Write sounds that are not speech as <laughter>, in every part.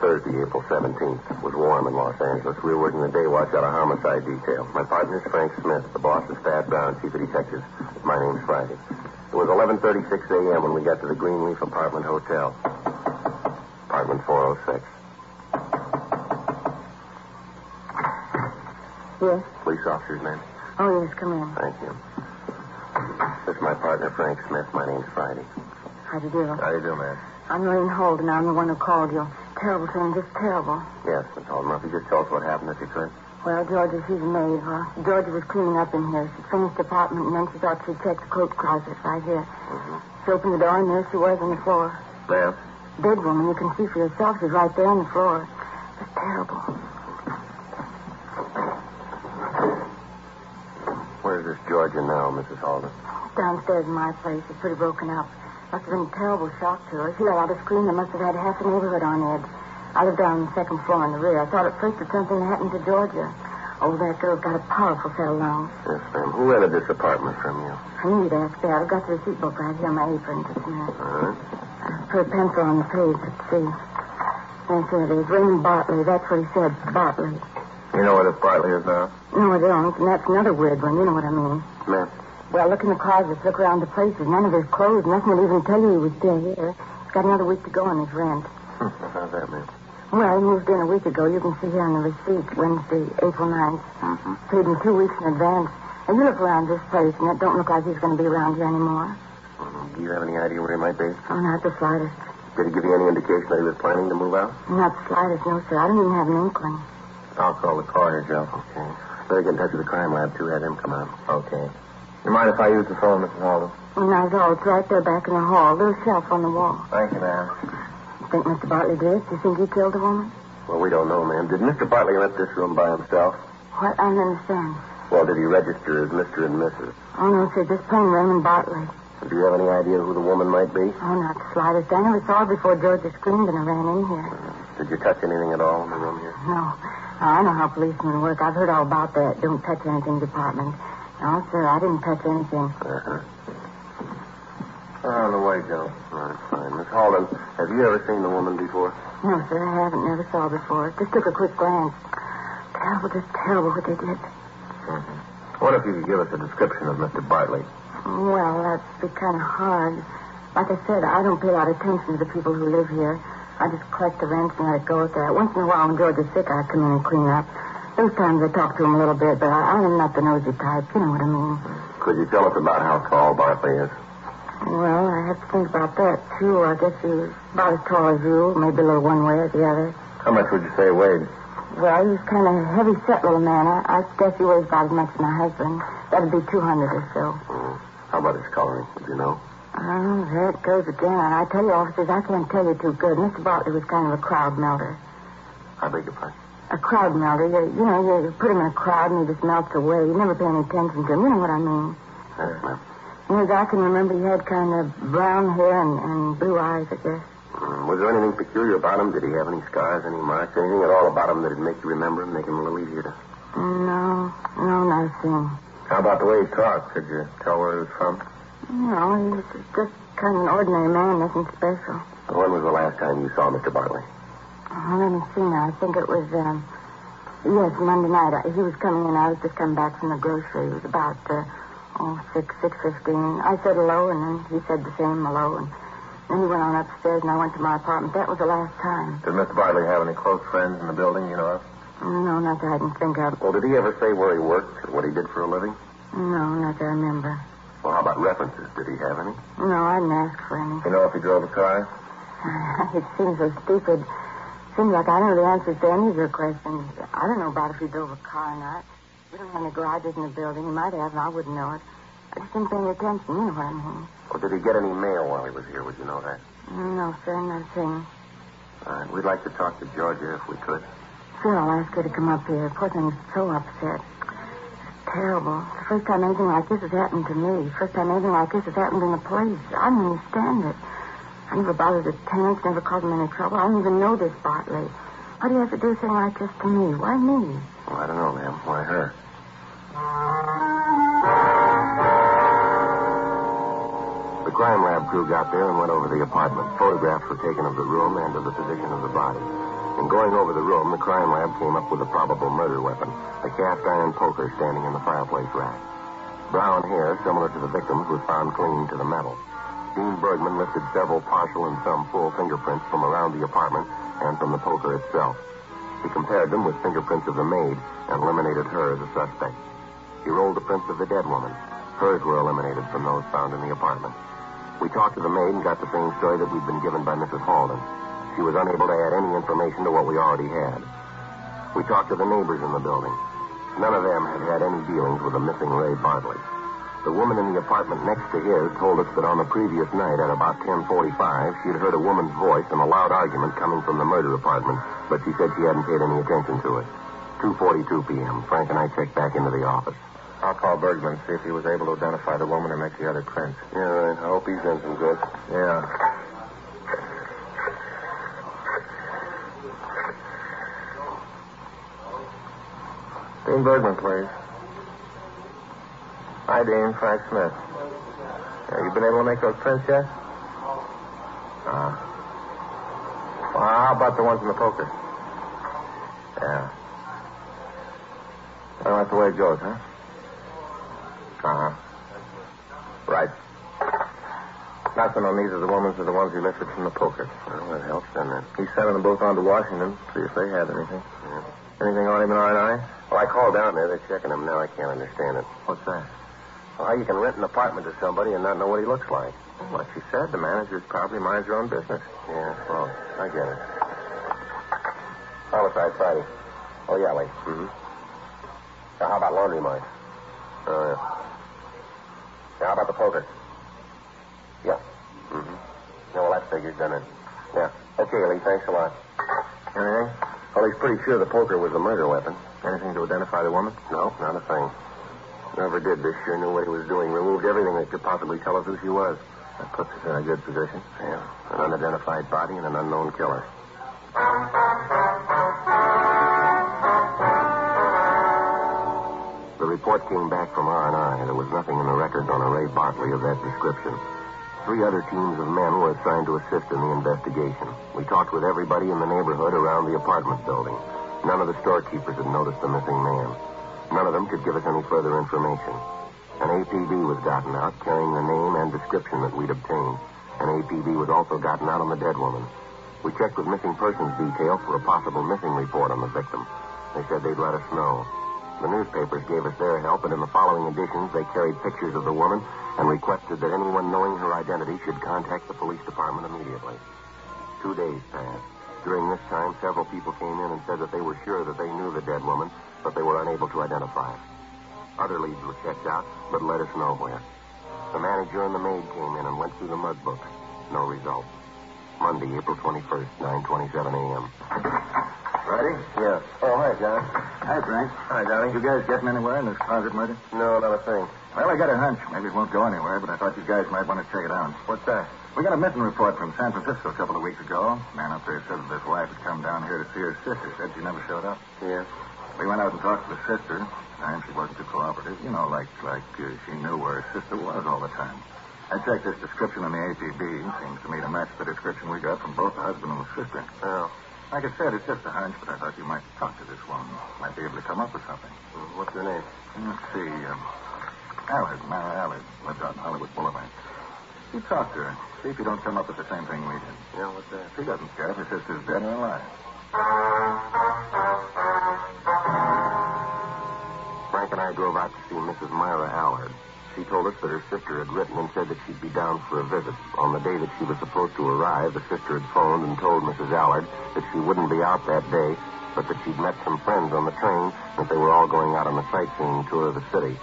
Thursday, April 17th. It was warm in Los Angeles. We were working the day watch out of homicide detail. My partner is Frank Smith. The boss is Thad Brown, chief of detectives. My name's Friday. It was 11.36 a.m. when we got to the Greenleaf Apartment Hotel. Apartment 406. Yes. Police officer's name. Oh, yes, come in. Thank you. This is my partner, Frank Smith. My name's Friday. How do you do? How do you do, man? I'm Lorraine Holden. I'm the one who called you. Terrible thing, just terrible. Yes, Miss Holden. you just tell us what happened if you could. Well, Georgia, she's a maid. Well, Georgia was cleaning up in here. She finished the apartment, and then she thought she'd check the coat closet right here. Mm-hmm. She opened the door, and there she was on the floor. Ma'am? Dead woman. You can see for yourself. She's right there on the floor. It's terrible. Where's this Georgia now, Mrs. Holden? Downstairs in my place. She's pretty broken up. Must have been a terrible shock to her. She let out a scream that must have had half the neighborhood on edge. I live down on the second floor in the rear. I thought at first that something happened to Georgia. Oh, that girl's got a powerful set of lungs. Yes, ma'am. Who rented this apartment from you? I knew that. I've got the receipt book right here on my apron. Just a minute. All right. I put a pencil on the page. Let's see. Yes, it is. Raymond Bartley. That's what he said. Bartley. You know where this Bartley is now? No, I don't. And that's another weird one. You know what I mean. Ma'am. Well, look in the closets. Look around the places. None of his clothes. Nothing will even tell you he was still here. He's got another week to go on his rent. <laughs> How's that, ma'am? Well, he moved in a week ago. You can see here on the receipt, Wednesday, April 9th. Mm-hmm. Paid him two weeks in advance. And you look around this place, and it don't look like he's going to be around here anymore. Do you have any idea where he might be? Oh, not the slightest. Did he give you any indication that he was planning to move out? Not the slightest, no, sir. I don't even have an inkling. I'll call the coroner, Joe. Okay. Better get in touch with the crime lab, too. Have him come out. Okay. You mind if I use the phone, Mrs. Holden? Not at all. It's right there back in the hall. Little shelf on the wall. Thank you, ma'am. You think Mr. Bartley did? Do you think he killed the woman? Well, we don't know, ma'am. Did Mr. Bartley rent this room by himself? What? I don't understand. Well, did he register as Mr. and Mrs.? Oh, no, sir. Just plain Raymond Bartley. Do you have any idea who the woman might be? Oh, not the slightest. I never saw her before Georgia screamed and I ran in here. Did you touch anything at all in the room here? No. Oh, I know how policemen work. I've heard all about that. Don't touch anything department. No, sir, I didn't touch anything. Uh-huh. On the way, Joe. All right, fine. Miss Holden, have you ever seen the woman before? No, sir, I haven't. Never saw her before. Just took a quick glance. Terrible, just terrible what they did. Mm-hmm. What if you could give us a description of Mr. Bartley? Well, that'd be kind of hard. Like I said, I don't pay a lot of attention to the people who live here. I just collect the rent and let it go at that. Once in a while, when George is sick, I come in and clean up. Those times I talk to him a little bit, but I, I'm not the nosy type. You know what I mean. Could you tell us about how tall Bartley is? Well, I have to think about that, too. I guess he's about as tall as you, maybe a little one way or the other. How much would you say he weighed? Well, he's kind of a heavy set little man. I, I guess he weighs about as much as my husband. That'd be 200 or so. Mm. How about his coloring? Do you know? Oh, there it goes again. I tell you, officers, I can't tell you too good. Mr. Bartley was kind of a crowd melter. I beg your pardon? A crowd melter. You, you know, you put him in a crowd and he just melts away. You never pay any attention to him. You know what I mean? You know, as I can remember, he had kind of brown hair and, and blue eyes, I guess. Mm. Was there anything peculiar about him? Did he have any scars, any marks, anything at all about him that'd make you remember him, make him a little easier to... No, no, nothing. How about the way he talked? Could you tell where he was from? No, he was just kind of an ordinary man, nothing special. When was the last time you saw Mr. Bartley? Oh, let me see now. I think it was, um, yes, Monday night. I- He was coming in. I was just coming back from the grocery. It was about, uh, oh, six, six fifteen. I said hello, and then he said the same hello, and then he went on upstairs, and I went to my apartment. That was the last time. Did Mr. Bartley have any close friends in the building, you know of? No, not that I can think of. Well, did he ever say where he worked or what he did for a living? No, not that I remember. Well, how about references? Did he have any? No, I didn't ask for any. You know if he drove a car? <laughs> it seems so stupid. Seems like I know the answers to any of your questions. I don't know about if he drove a car or not. We don't have any garages in the building. He might have, and I wouldn't know it. I just didn't pay any attention. You know what I mean. Or did he get any mail while he was here? Would you know that? No, sir, nothing. All right. We'd like to talk to Georgia if we could. Sure, I'll ask her to come up here. Poor thing's so upset. It's terrible. It's the first time anything like this has happened to me. First time anything like this has happened in the place. I don't understand it. I never bothered the tenants, never caused them any trouble. I don't even know this Bartley. Why do you have to do a thing like this to me? Why me? Well, I don't know, ma'am. Why her? The crime lab crew got there and went over the apartment. Photographs were taken of the room and of the position of the body. In going over the room, the crime lab came up with a probable murder weapon, a cast iron poker standing in the fireplace rack. Brown hair, similar to the victim's, was found clinging to the metal. Dean Bergman lifted several partial and some full fingerprints from around the apartment and from the poker itself. He compared them with fingerprints of the maid and eliminated her as a suspect. He rolled the prints of the dead woman. Hers were eliminated from those found in the apartment. We talked to the maid and got the same story that we'd been given by Mrs. Holden. She was unable to add any information to what we already had. We talked to the neighbors in the building. None of them had had any dealings with the missing Ray Bartley. The woman in the apartment next to his told us that on the previous night at about 10:45, she had heard a woman's voice and a loud argument coming from the murder apartment, but she said she hadn't paid any attention to it. 2:42 p.m. Frank and I checked back into the office. I'll call Bergman, see if he was able to identify the woman and make the other prints. Yeah, right. I hope he's in some good. Yeah. Dean Bergman, please. Hi, Dean. Frank Smith. Yeah, you been able to make those prints yet? Uh, well, how about the ones in the poker? Yeah. Well, that's the way it goes, huh? Uh-huh. Right. Nothing on these of the woman's are the ones he lifted from the poker. Well, that helps, doesn't it? He's sending them both on to Washington, see if they have anything. Yeah. Anything on him in R&I? Well, I called down there. They're checking him now. I can't understand it. What's that? Well, how you can rent an apartment to somebody and not know what he looks like? Well, like she said, the manager's probably minds her own business. Yeah, well, I get it. Homicide Friday. Oh, yeah, wait. Mm-hmm. Now, how about laundry mines? Oh, yeah. Now, how about the poker? Yeah. Mm-hmm. Yeah, well, that figures, doesn't it? Yeah. Okay, Lee, thanks a lot. Anything? Well, he's pretty sure the poker was the murder weapon. Anything to identify the woman? No, not a thing. Whoever did this sure knew what he was doing. Removed everything that could possibly tell us who she was. That puts us in a good position. Yeah. An unidentified body and an unknown killer. The report came back from R&I. There was nothing in the records on a Ray Bartley of that description. Three other teams of men were assigned to assist in the investigation. We talked with everybody in the neighborhood around the apartment building. None of the storekeepers had noticed the missing man. None of them could give us any further information. An APB was gotten out carrying the name and description that we'd obtained. An APB was also gotten out on the dead woman. We checked with missing persons detail for a possible missing report on the victim. They said they'd let us know. The newspapers gave us their help, and in the following editions, they carried pictures of the woman and requested that anyone knowing her identity should contact the police department immediately. Two days passed. During this time, several people came in and said that they were sure that they knew the dead woman, but they were unable to identify her. Other leads were checked out, but led us nowhere. The manager and the maid came in and went through the mug book. No result. Monday, April 21st, 9.27 a.m. Ready? Yeah. Oh, hi, John. Hi, Frank. Hi, Johnny. You guys getting anywhere in this closet murder? No, not a thing. Well, I got a hunch. Maybe it won't go anywhere, but I thought you guys might want to check it out. What's that? We got a missing report from San Francisco a couple of weeks ago. Man up there said that his wife had come down here to see her sister. Said she never showed up. Yeah. We went out and talked to the sister. And she wasn't too cooperative. You know, like like uh, she knew where her sister was all the time. I checked this description in the APB. Seems to me to match the description we got from both the husband and the sister. Well, Like I said, it's just a hunch, but I thought you might talk to this woman. Might be able to come up with something. What's her name? Let's see. Um, Allard, Mara Allard, lives out in Hollywood Boulevard. You talk to her. See if you don't come up with the same thing we did. Yeah, what's that? She doesn't care if her sister's dead or alive. Frank and I drove out to see Mrs. Myra Allard. She told us that her sister had written and said that she'd be down for a visit. On the day that she was supposed to arrive, the sister had phoned and told Mrs. Allard that she wouldn't be out that day, but that she'd met some friends on the train, that they were all going out on a sightseeing tour of the city.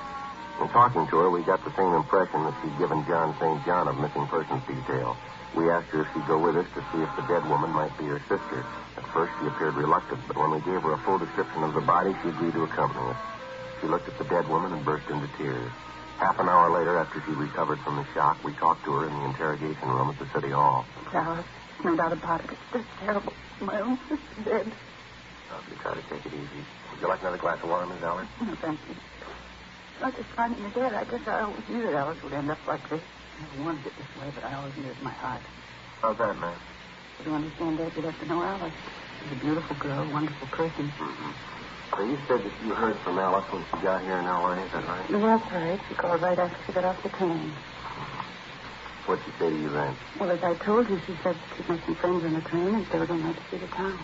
In talking to her, we got the same impression that she'd given John St. John of missing persons detail. We asked her if she'd go with us to see if the dead woman might be her sister. At first, she appeared reluctant, but when we gave her a full description of the body, she agreed to accompany us. she looked at the dead woman and burst into tears. Half an hour later, after she recovered from the shock, we talked to her in the interrogation room at the city hall. Alice, no doubt about it. It's just terrible. My own sister dead. You try to take it easy. Would you like another glass of water, Miss Allard? No, thank you. Not just finding her dead. I guess I always knew that Alice would end up like this. I never wanted it this way, but I always knew it in my heart. How's that, man? To understand that, you'd have to know Alice. She's a beautiful girl, a wonderful person. Mm-hmm. So you said that you heard from Alice when she got here in L.A., is that right? That's right. She called right after she got off the train. What'd she say to you then? Well, as I told you, she said she'd make some friends on the train and they were going to see the town.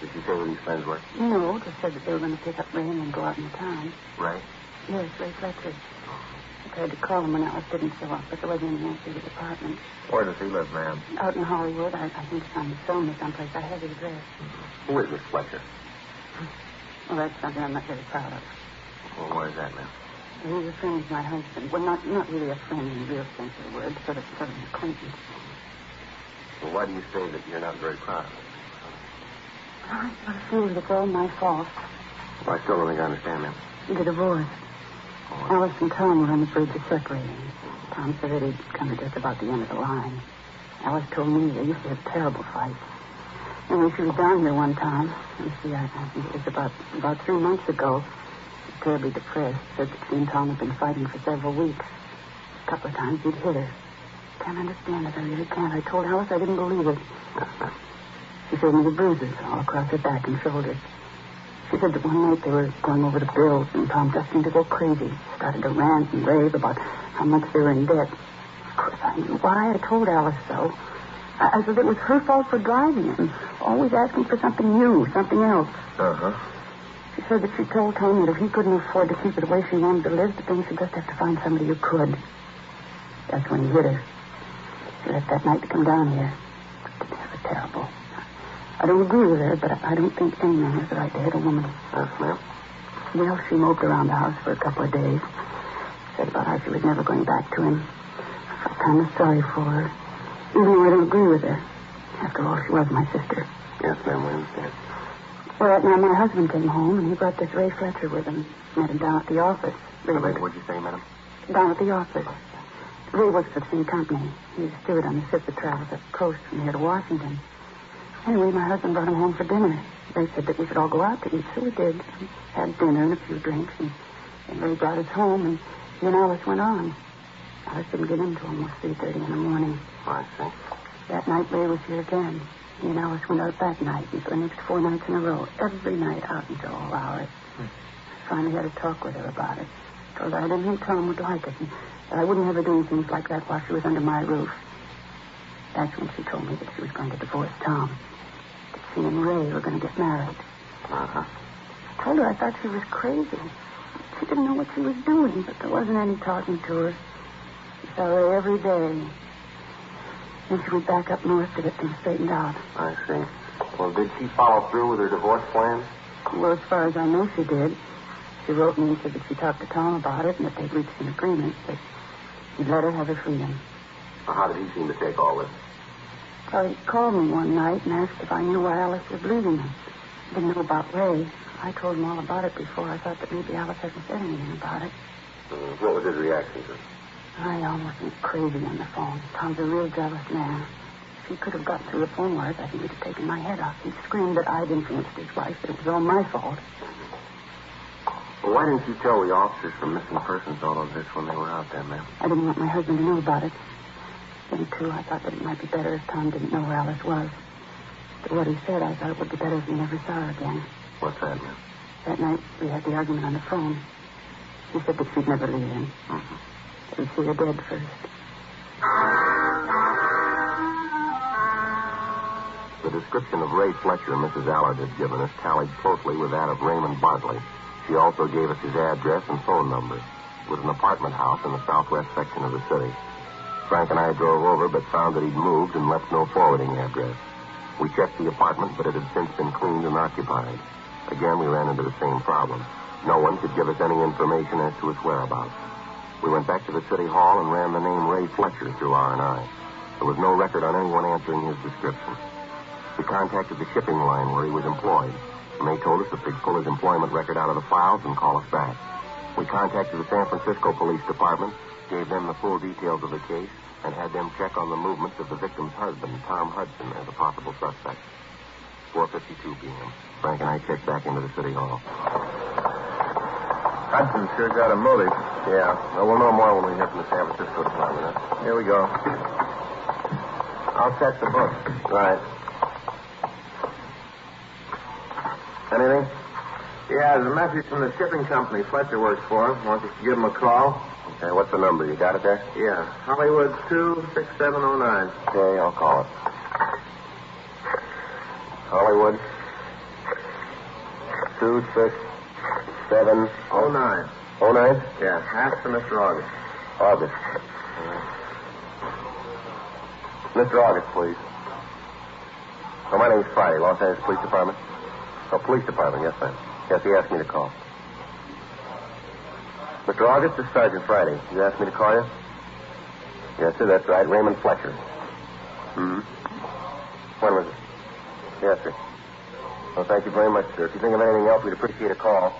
Did she say who these friends were? No, just said that they were going to pick up Ray and then go out in the town. Ray? Yes, Ray Fletcher. I tried to call him when Alice didn't show up, but there wasn't any answer to the apartment. Where does he live, ma'am? Out in Hollywood, I, I think it's on the phone or someplace. I have his address. Mm-hmm. Who is this Fletcher? Well, that's something I'm not very proud of. Well, why is that, ma'am? He's a friend of my husband. Well, not not really a friend in the real sense of the word, sort of, sort of an acquaintance. Well, why do you say that you're not very proud oh, of it? I feel that it's all my fault. Well, I still don't think I understand, ma'am. The divorce. Alice and Tom were on the verge of separating. Tom said that he'd come to just about the end of the line. Alice told me they used to have terrible fights. When she was down here one time, you see, I, I think it was about about three months ago, terribly depressed. Said that she and Tom had been fighting for several weeks. A couple of times he'd hit her. Can't understand it. I really can't. I told Alice I didn't believe it. She showed me the bruises all across her back and shoulders. Said that one night they were going over the bills, and Tom just seemed to go crazy. Started to rant and rave about how much they were in debt. Of course, I knew why. I told Alice so. I, I said it was her fault for driving him, always asking for something new, something else. Uh-huh. She said that she told Tom that if he couldn't afford to keep it the way she wanted to live, that then she'd just have to find somebody who could. That's when he hit her. She left that night to come down here. It was terrible. I don't agree with her, but I don't think any man has the right to hit a woman. Uh, yes, ma'am. Well, she moped around the house for a couple of days. Said about how she was never going back to him. I felt kind of sorry for her. Even though I don't agree with her. After all, she was my sister. Yes, ma'am, we understand. Well, night my husband came home, and he brought this Ray Fletcher with him. Met him down at the office. Ray Wait, what'd you say, madam? down at the office. Ray works for the same company. He's a steward on the ship that travels up the coast from here to Washington. Anyway, my husband brought him home for dinner. They said that we should all go out to eat, so we did. Had dinner and a few drinks, and, and Ray brought us home, and he and Alice went on. Alice didn't get in until almost 3.30 in the morning. I see. That night, Ray was here again. He and Alice went out that night, and for the next four nights in a row, every night out until all hours. Hmm. I finally had a talk with her about it. Told her I didn't think Tom would like it, and that I wouldn't have her doing things like that while she was under my roof. That's when she told me that she was going to divorce Tom. That she and Ray were going to get married. Uh-huh. I told her I thought she was crazy. She didn't know what she was doing, but there wasn't any talking to her. She saw Ray every day. Then she went back up north to get things straightened out. I see. Well, did she follow through with her divorce plan? Well, as far as I know, she did. She wrote me and said that she talked to Tom about it and that they'd reached an agreement that he'd let her have her freedom. Well, how did he seem to take all this? So he called me one night and asked if I knew why Alice was leaving him. Didn't know about Ray. I told him all about it before. I thought that maybe Alice hadn't said anything about it. Uh, what was his reaction to it? I almost went crazy on the phone. Tom's a real jealous man. If he could have got through the phone wires, I think he'd have taken my head off. He screamed that I'd influenced his wife, that it was all my fault. Well, why didn't you tell the officers from missing persons all of this when they were out there, ma'am? I didn't want my husband to know about it. Then, too, I thought that it might be better if Tom didn't know where Alice was. But what he said, I thought it would be better if he never saw her again. What's that, ma'am? That night, we had the argument on the phone. He said that she'd never leave him. Mm-hmm. She'd see her dead first. The description of Ray Fletcher Mrs. Allard had given us tallied closely with that of Raymond Bartley. She also gave us his address and phone number. It was an apartment house in the southwest section of the city. Frank and I drove over, but found that he'd moved and left no forwarding address. We checked the apartment, but it had since been cleaned and occupied. Again, we ran into the same problem. No one could give us any information as to his whereabouts. We went back to the city hall and ran the name Ray Fletcher through R&I. There was no record on anyone answering his description. We contacted the shipping line where he was employed. And they told us that they'd pull his employment record out of the files and call us back. We contacted the San Francisco Police Department, gave them the full details of the case, and had them check on the movements of the victim's husband, Tom Hudson, as a possible suspect. 4.52 p.m. Frank and I checked back into the city hall. Hudson sure got a motive. Yeah, well, we'll know more when we hear from the San Francisco Department, huh? Here we go. I'll set the book. Right. Anything? Yeah, there's a message from the shipping company Fletcher works for. Wants us to give him a call. Okay, what's the number? You got it there? Yeah, Hollywood 26709. Okay, I'll call it. Hollywood. Two six seven 09. oh nine. Yeah, ask for Mr. August. August. Mr. August, please. Oh, my name's Friday, Los Angeles Police Department. Oh, Police Department, yes, ma'am. Yes, he asked me to call. Mr. August, this is Sergeant Friday. You asked me to call you? Yes, sir, that's right. Raymond Fletcher. Hmm. When was it? Yes, sir. Well, thank you very much, sir. If you think of anything else, we'd appreciate a call.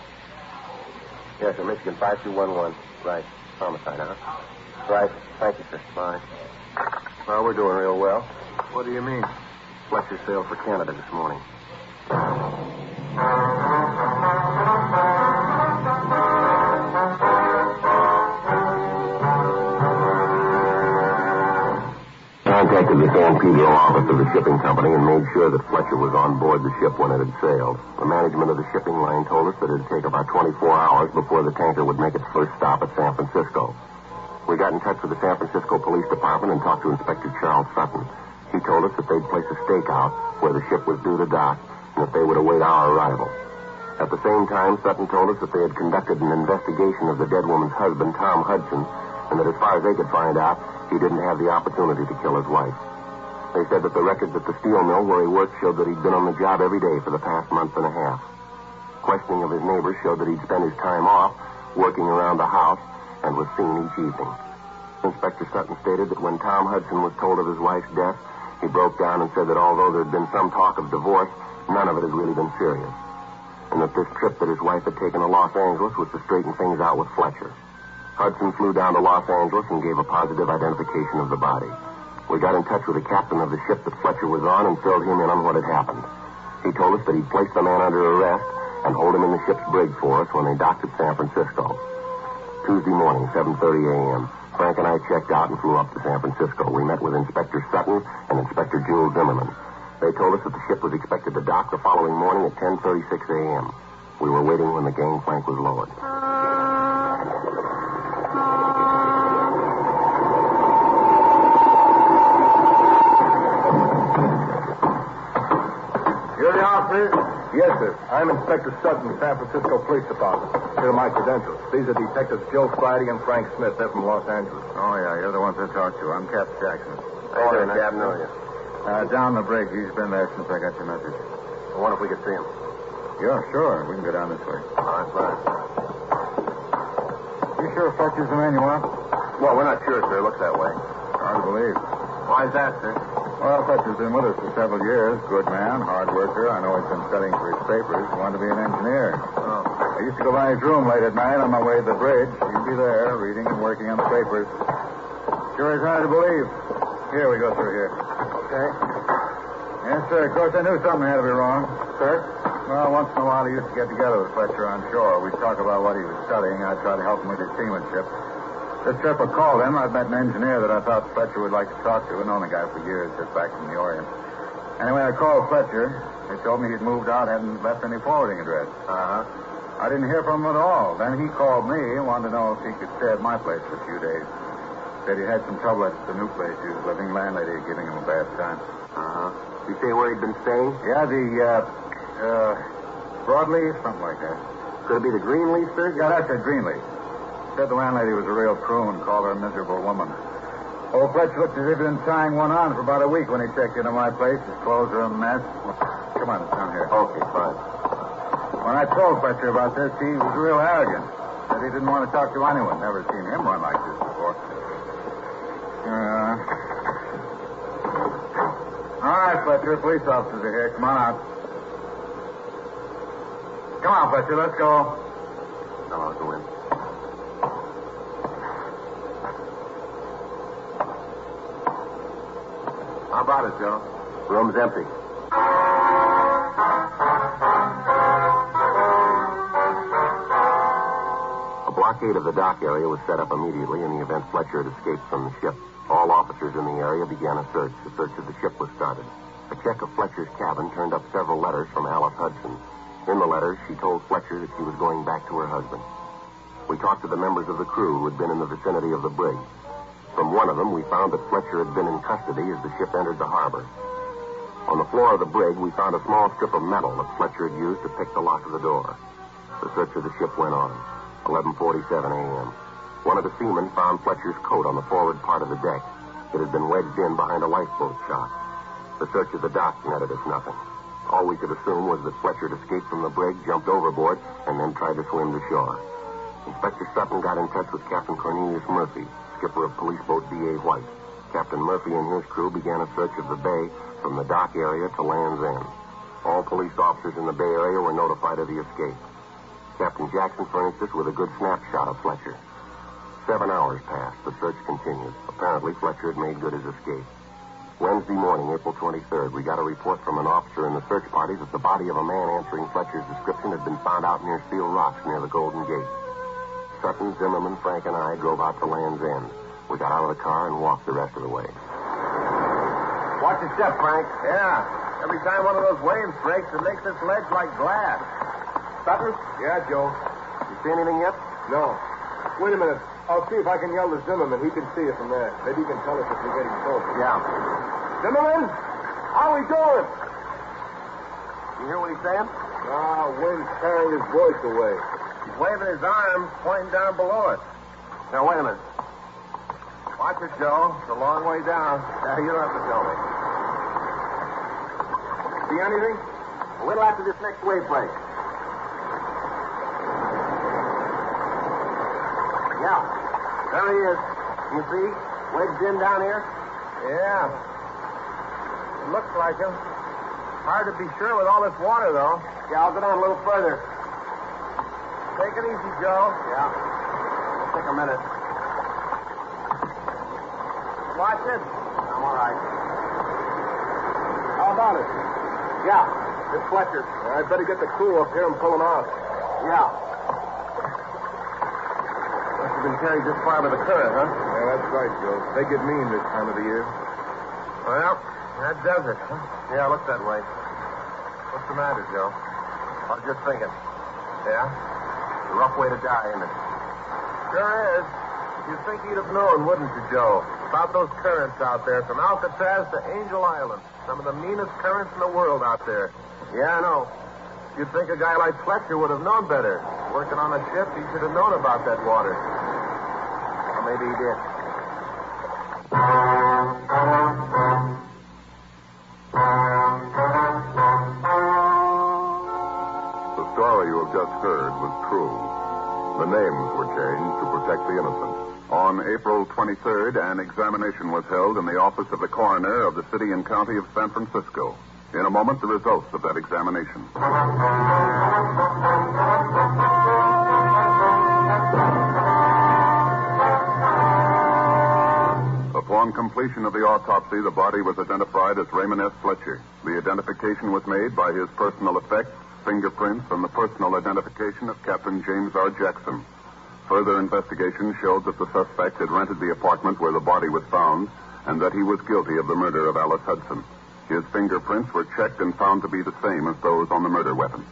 Yes, sir. Michigan 5211. Right. Homicide, huh? Right. Thank you, sir. Bye. Well, we're doing real well. What do you mean? Fletcher sailed for Canada this morning. Contacted the San Pedro office of the shipping company and made sure that Fletcher was on board the ship when it had sailed. The management of the shipping line told us that it'd take about 24 hours before the tanker would make its first stop at San Francisco. We got in touch with the San Francisco Police Department and talked to Inspector Charles Sutton. He told us that they'd place a stakeout where the ship was due to dock and that they would await our arrival. At the same time, Sutton told us that they had conducted an investigation of the dead woman's husband, Tom Hudson, and that as far as they could find out, he didn't have the opportunity to kill his wife. They said that the records at the steel mill where he worked showed that he'd been on the job every day for the past month and a half. Questioning of his neighbors showed that he'd spent his time off working around the house and was seen each evening. Inspector Sutton stated that when Tom Hudson was told of his wife's death, he broke down and said that although there had been some talk of divorce, none of it had really been serious. And that this trip that his wife had taken to Los Angeles was to straighten things out with Fletcher. Hudson flew down to Los Angeles and gave a positive identification of the body. We got in touch with the captain of the ship that Fletcher was on and filled him in on what had happened. He told us that he'd placed the man under arrest and hold him in the ship's brig for us when they docked at San Francisco. Tuesday morning, 7.30 a.m., Frank and I checked out and flew up to San Francisco. We met with Inspector Sutton and Inspector Jules Zimmerman. They told us that the ship was expected to dock the following morning at 10.36 a.m. We were waiting when the gangplank was lowered. Oh, Yes, sir. I'm Inspector Sutton, San Francisco Police Department. Here are my credentials. These are Detectives Joe Friday and Frank Smith. They're from Los Angeles. Oh, yeah, you're the ones I talked to. I'm Captain Jackson. Hey there, Cap. Know you. Uh, down the brig. He's been there since I got your message. I wonder if we could see him. Yeah, sure. We can go down this way. All right, fine. You sure Fletcher's the man you want? Well, we're not sure, sir. Looks that way. Hard to believe. Why's that, sir? Well, Fletcher's been with us for several years. Good man, hard worker. I know he's been studying for his papers. He wanted to be an engineer. Oh. I used to go by his room late at night on my way to the bridge. He'd be there, reading and working on the papers. Sure is hard to believe. Here, we go through here. Okay. Yes, sir. Of course, I knew something had to be wrong. Sir? Well, once in a while, he used to get together with Fletcher on shore. We'd talk about what he was studying. I'd try to help him with his seamanship. This trip I called him, I'd met an engineer that I thought Fletcher would like to talk to. I'd known the guy for years, just back from the Orient. Anyway, I called Fletcher. He told me he'd moved out, hadn't left any forwarding address. Uh-huh. I didn't hear from him at all. Then he called me and wanted to know if he could stay at my place for a few days. Said he had some trouble at the new place he was living. Landlady giving him a bad time. Uh-huh. You say where he'd been staying? Yeah, the, uh, uh, broadleaf, something like that. Could it be the Greenleaf, sir? Yeah, that's it, Greenleaf. Said the landlady was a real croon, called her a miserable woman. Old Fletcher looked as if he'd been tying one on for about a week when he checked into my place. His clothes are a mess. Come on, down here. Okay, fine. When I told Fletcher about this, he was real arrogant. Said he didn't want to talk to anyone. Never seen him run like this before. Uh, all right, Fletcher. Police officers are here. Come on out. Come on, Fletcher. Let's go. Come on, go in. How about it, Joe? Room's empty. A blockade of the dock area was set up immediately in the event Fletcher had escaped from the ship. All officers in the area began a search. The search of the ship was started. A check of Fletcher's cabin turned up several letters from Alice Hudson. In the letters, she told Fletcher that she was going back to her husband. We talked to the members of the crew who had been in the vicinity of the brig. From one of them, we found that Fletcher had been in custody as the ship entered the harbor. On the floor of the brig, we found a small strip of metal that Fletcher had used to pick the lock of the door. The search of the ship went on. 11:47 a.m. One of the seamen found Fletcher's coat on the forward part of the deck. It had been wedged in behind a lifeboat shot. The search of the dock netted us nothing. All we could assume was that Fletcher had escaped from the brig, jumped overboard, and then tried to swim to shore. Inspector Sutton got in touch with Captain Cornelius Murphy, skipper of police boat D.A. White. Captain Murphy and his crew began a search of the bay from the dock area to Land's End. All police officers in the bay area were notified of the escape. Captain Jackson furnished us with a good snapshot of Fletcher. Seven hours passed. The search continued. Apparently, Fletcher had made good his escape. Wednesday morning, April 23rd, we got a report from an officer in the search party that the body of a man answering Fletcher's description had been found out near Seal Rocks near the Golden Gate. Sutton, Zimmerman, Frank, and I drove out to Land's End. We got out of the car and walked the rest of the way. Watch your step, Frank. Yeah. Every time one of those waves breaks, it makes this ledge like glass. Sutton? Yeah, Joe. You see anything yet? No. Wait a minute. I'll see if I can yell to Zimmerman. He can see it from there. Maybe he can tell us if we're getting closer. Yeah. Zimmerman? How we doing? You hear what he's saying? Ah, wind's carrying his voice away. He's waving his arms, pointing down below us. Now, wait a minute. Watch it, Joe. It's a long way down. Now, you don't have to tell me. See anything? A little after this next wave break. Yeah. There he is. You see? Wedged in down here? Yeah. It looks like him. Hard to be sure with all this water, though. Yeah, I'll go down a little further. Take it easy, Joe. Yeah. It'll take a minute. Watch it. I'm all right. How about it? Yeah. It's Fletcher. I'd better get the crew up here and pull him out. Yeah. Must have been carried this far by the current, huh? Yeah, that's right, Joe. They get mean this time of the year. Well, that does it, huh? Yeah, look that way. What's the matter, Joe? I was just thinking. Yeah? A rough way to die, isn't it? Sure is. You'd think he'd have known, wouldn't you, Joe? About those currents out there from Alcatraz to Angel Island. Some of the meanest currents in the world out there. Yeah, I know. You'd think a guy like Fletcher would have known better. Working on a ship, he should have known about that water. Or maybe he did. The names were changed to protect the innocent. On April 23rd, an examination was held in the office of the coroner of the city and county of San Francisco. In a moment, the results of that examination. Upon completion of the autopsy, the body was identified as Raymond S. Fletcher. The identification was made by his personal effects, fingerprints, and the personal identification of Captain James R. Jackson. Further investigation showed that the suspect had rented the apartment where the body was found and that he was guilty of the murder of Alice Hudson. His fingerprints were checked and found to be the same as those on the murder weapon.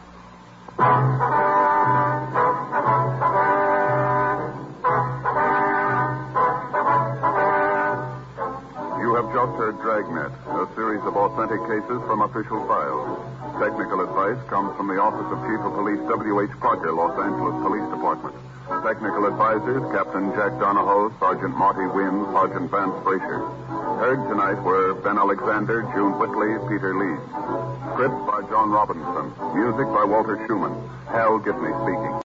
You have just heard Dragnet, a series of authentic cases from official files. Technical advice comes from the Office of Chief of Police W.H. Parker, Los Angeles Police Department. Technical advisors Captain Jack Donahoe, Sergeant Marty Wynn, Sergeant Vance Brasher. Heard tonight were Ben Alexander, June Whitley, Peter Lee. Script by John Robinson. Music by Walter Schumann. Hal Gibney speaking.